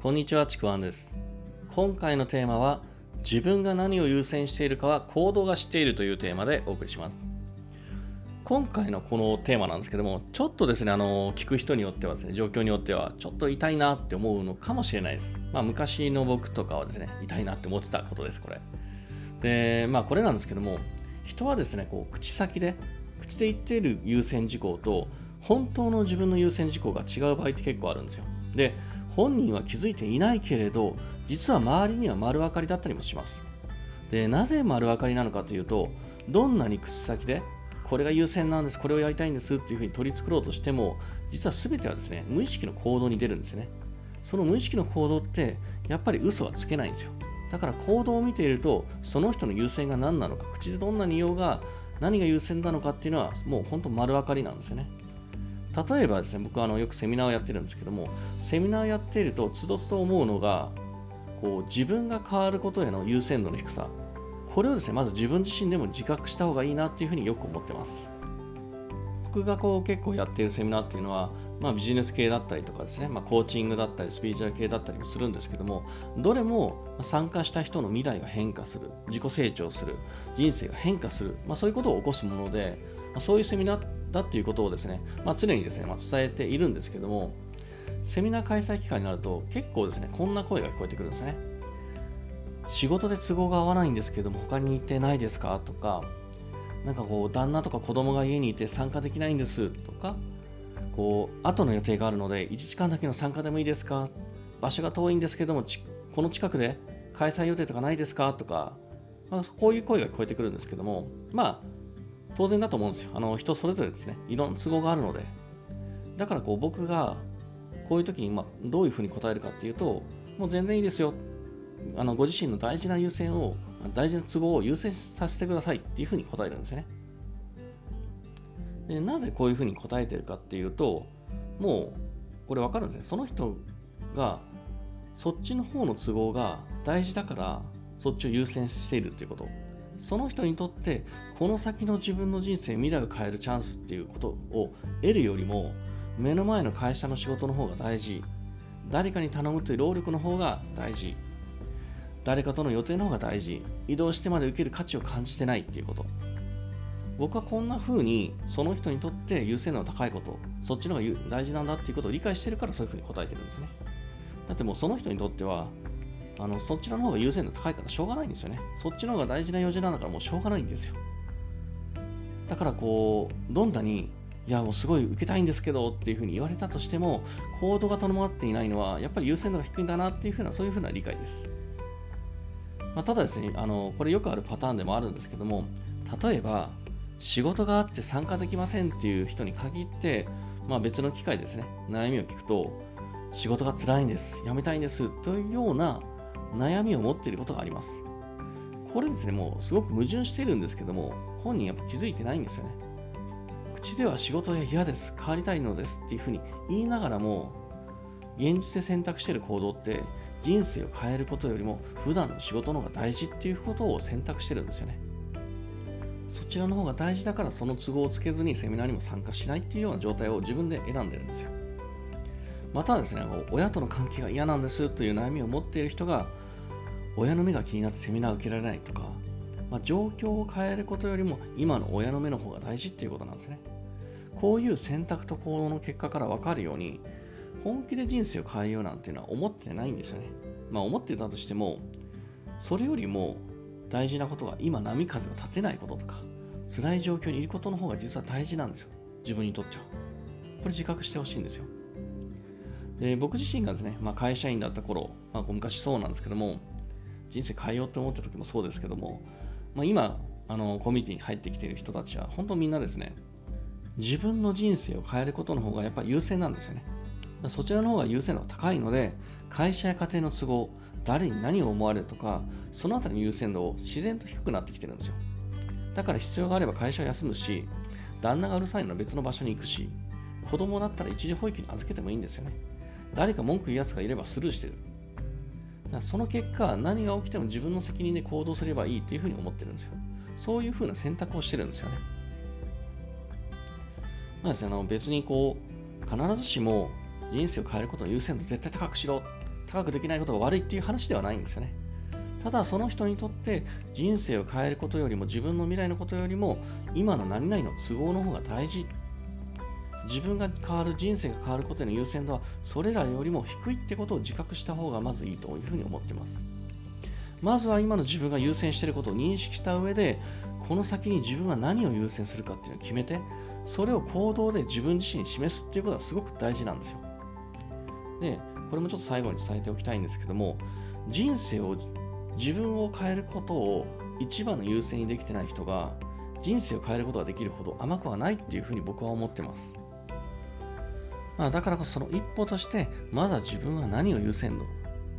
こんにちは、ちくわんです。今回のテーマは、自分が何を優先しているかは行動が知っているというテーマでお送りします。今回のこのテーマなんですけども、ちょっとですね、あの、聞く人によってはですね、状況によっては、ちょっと痛いなって思うのかもしれないです。まあ、昔の僕とかはですね、痛いなって思ってたことです、これ。で、まあ、これなんですけども、人はですね、こう、口先で、口で言っている優先事項と、本当の自分の優先事項が違う場合って結構あるんですよ。で、本人は気づいていないけれど実は周りには丸分かりだったりもします。でなぜ丸分かりなのかというとどんなに口先でこれが優先なんですこれをやりたいんですっていうふうに取り繕ろうとしても実は全てはですね無意識の行動に出るんですよね。その無意識の行動ってやっぱり嘘はつけないんですよ。だから行動を見ているとその人の優先が何なのか口でどんなに言おうが何が優先なのかっていうのはもう本当丸分かりなんですよね。例えばですね、僕はあのよくセミナーをやってるんですけども、セミナーをやっていると、つどつど思うのが、こう自分が変わることへの優先度の低さ、これをですね、まず自分自身でも自覚した方がいいなっていうふうによく思ってます。僕がこう結構やっているセミナーっていうのは、まあ、ビジネス系だったりとかですね、まあ、コーチングだったり、スピリチュアル系だったりもするんですけども、どれも参加した人の未来が変化する、自己成長する、人生が変化する、まあ、そういうことを起こすもので、まあ、そういうセミナーだっていうことをですね、まあ、常にですね、まあ、伝えているんですけども、セミナー開催期間になると結構ですね、こんな声が聞こえてくるんですね。仕事で都合が合わないんですけども、他に行ってないですか？とか、なんかこう、旦那とか子供が家にいて参加できないんですとか、こう、後の予定があるので、1時間だけの参加でもいいですか？場所が遠いんですけども、この近くで開催予定とかないですか？とか、まあ、こういう声が聞こえてくるんですけども、まあ、当然だと思うんですよ。あの人それぞれですね、いろんな都合があるので。だからこう僕がこういう時にまどういうふうに答えるかっていうと、もう全然いいですよ。あのご自身の大事な優先を、大事な都合を優先させてくださいっていうふうに答えるんですよね。でなぜこういうふうに答えてるかっていうと、もうこれ分かるんですね。その人がそっちの方の都合が大事だからそっちを優先しているっていうことその人にとってこの先の自分の人生未来を変えるチャンスっていうことを得るよりも目の前の会社の仕事の方が大事。誰かに頼むという労力の方が大事。誰かとの予定の方が大事。移動してまで受ける価値を感じてないっていうこと。僕はこんな風にその人にとって優先度の高いこと。そっちの方が大事なんだっていうことを理解してるからそういう風に答えてるんですね。だってもうその人にとってはあのそちの方が優先度高いからしょうがないんですよね。そっちの方が大事な用事なんだからもうしょうがないんですよ。だからこう、どんなに、いやもうすごい受けたいんですけどっていうふうに言われたとしても、行動が伴っていないのは、やっぱり優先度が低いんだなっていうふうな、そういうふうな理解です。まあ、ただですねあの、これよくあるパターンでもあるんですけども、例えば、仕事があって参加できませんっていう人に限って、まあ、別の機会ですね、悩みを聞くと、仕事が辛いんです、辞めたいんですというような悩みを持っていることがあります。これですね、もうすごく矛盾してるんですけども、本人やっぱ気づいてないんですよね。口では仕事や嫌です、変わりたいのですっていうふうに言いながらも、現実で選択してる行動って人生を変えることよりも普段の仕事の方が大事っていうことを選択してるんですよね。そちらの方が大事だからその都合をつけずにセミナーにも参加しないっていうような状態を自分で選んでるんですよ。またはですね、親との関係が嫌なんですという悩みを持っている人が親の目が気になってセミナー受けられないとか、まあ、状況を変えることよりも今の親の目の方が大事っていうことなんですね。こういう選択と行動の結果から分かるように、本気で人生を変えようなんていうのは思ってないんですよね。まあ思ってたとしても、それよりも大事なことが今波風を立てないこととか、辛い状況にいることの方が実は大事なんですよ。自分にとっては。これ自覚してほしいんですよ。で僕自身がですね、まあ、会社員だった頃、まあ、昔そうなんですけども、人生変えようって思った時もそうですけども、まあ、今、あのコミュニティに入ってきている人たちは、本当みんなですね、自分の人生を変えることの方がやっぱり優先なんですよね。そちらの方が優先度が高いので、会社や家庭の都合、誰に何を思われるとか、そのあたりの優先度を自然と低くなってきてるんですよ。だから必要があれば会社を休むし、旦那がうるさいのは別の場所に行くし、子供だったら一時保育に預けてもいいんですよね。誰か文句言うやつがいればスルーしてる。その結果、何が起きても自分の責任で行動すればいいというふうに思ってるんですよ。そういうふうな選択をしてるんですよね。まあですね、あの別にこう、必ずしも人生を変えることの優先度絶対高くしろ。高くできないことが悪いっていう話ではないんですよね。ただその人にとって人生を変えることよりも自分の未来のことよりも今の何々の都合の方が大事自分が変わる人生が変わることへの優先度はそれらよりも低いってことを自覚した方がまずいいというふうに思ってますまずは今の自分が優先していることを認識した上でこの先に自分は何を優先するかっていうのを決めてそれを行動で自分自身に示すっていうことがすごく大事なんですよでこれもちょっと最後に伝えておきたいんですけども人生を自分を変えることを一番の優先にできてない人が人生を変えることができるほど甘くはないっていうふうに僕は思ってます。まあ、だからこそその一歩として、まずは自分は何を優先度、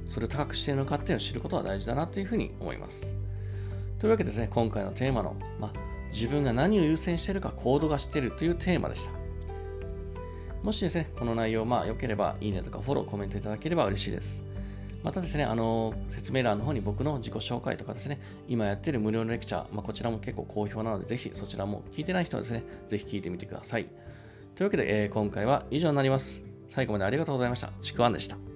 それを高くしているのかっていうのを知ることは大事だなというふうに思います。というわけでですね、今回のテーマの、まあ、自分が何を優先しているか行動がしているというテーマでした。もしですね、この内容、まあ、良ければいいねとかフォロー、コメントいただければ嬉しいです。またですね、あの説明欄の方に僕の自己紹介とかですね、今やってる無料のレクチャー、まあ、こちらも結構好評なので、ぜひそちらも聞いてない人はですね、ぜひ聞いてみてください。というわけで、えー、今回は以上になります。最後までありがとうございました。ちくわんでした。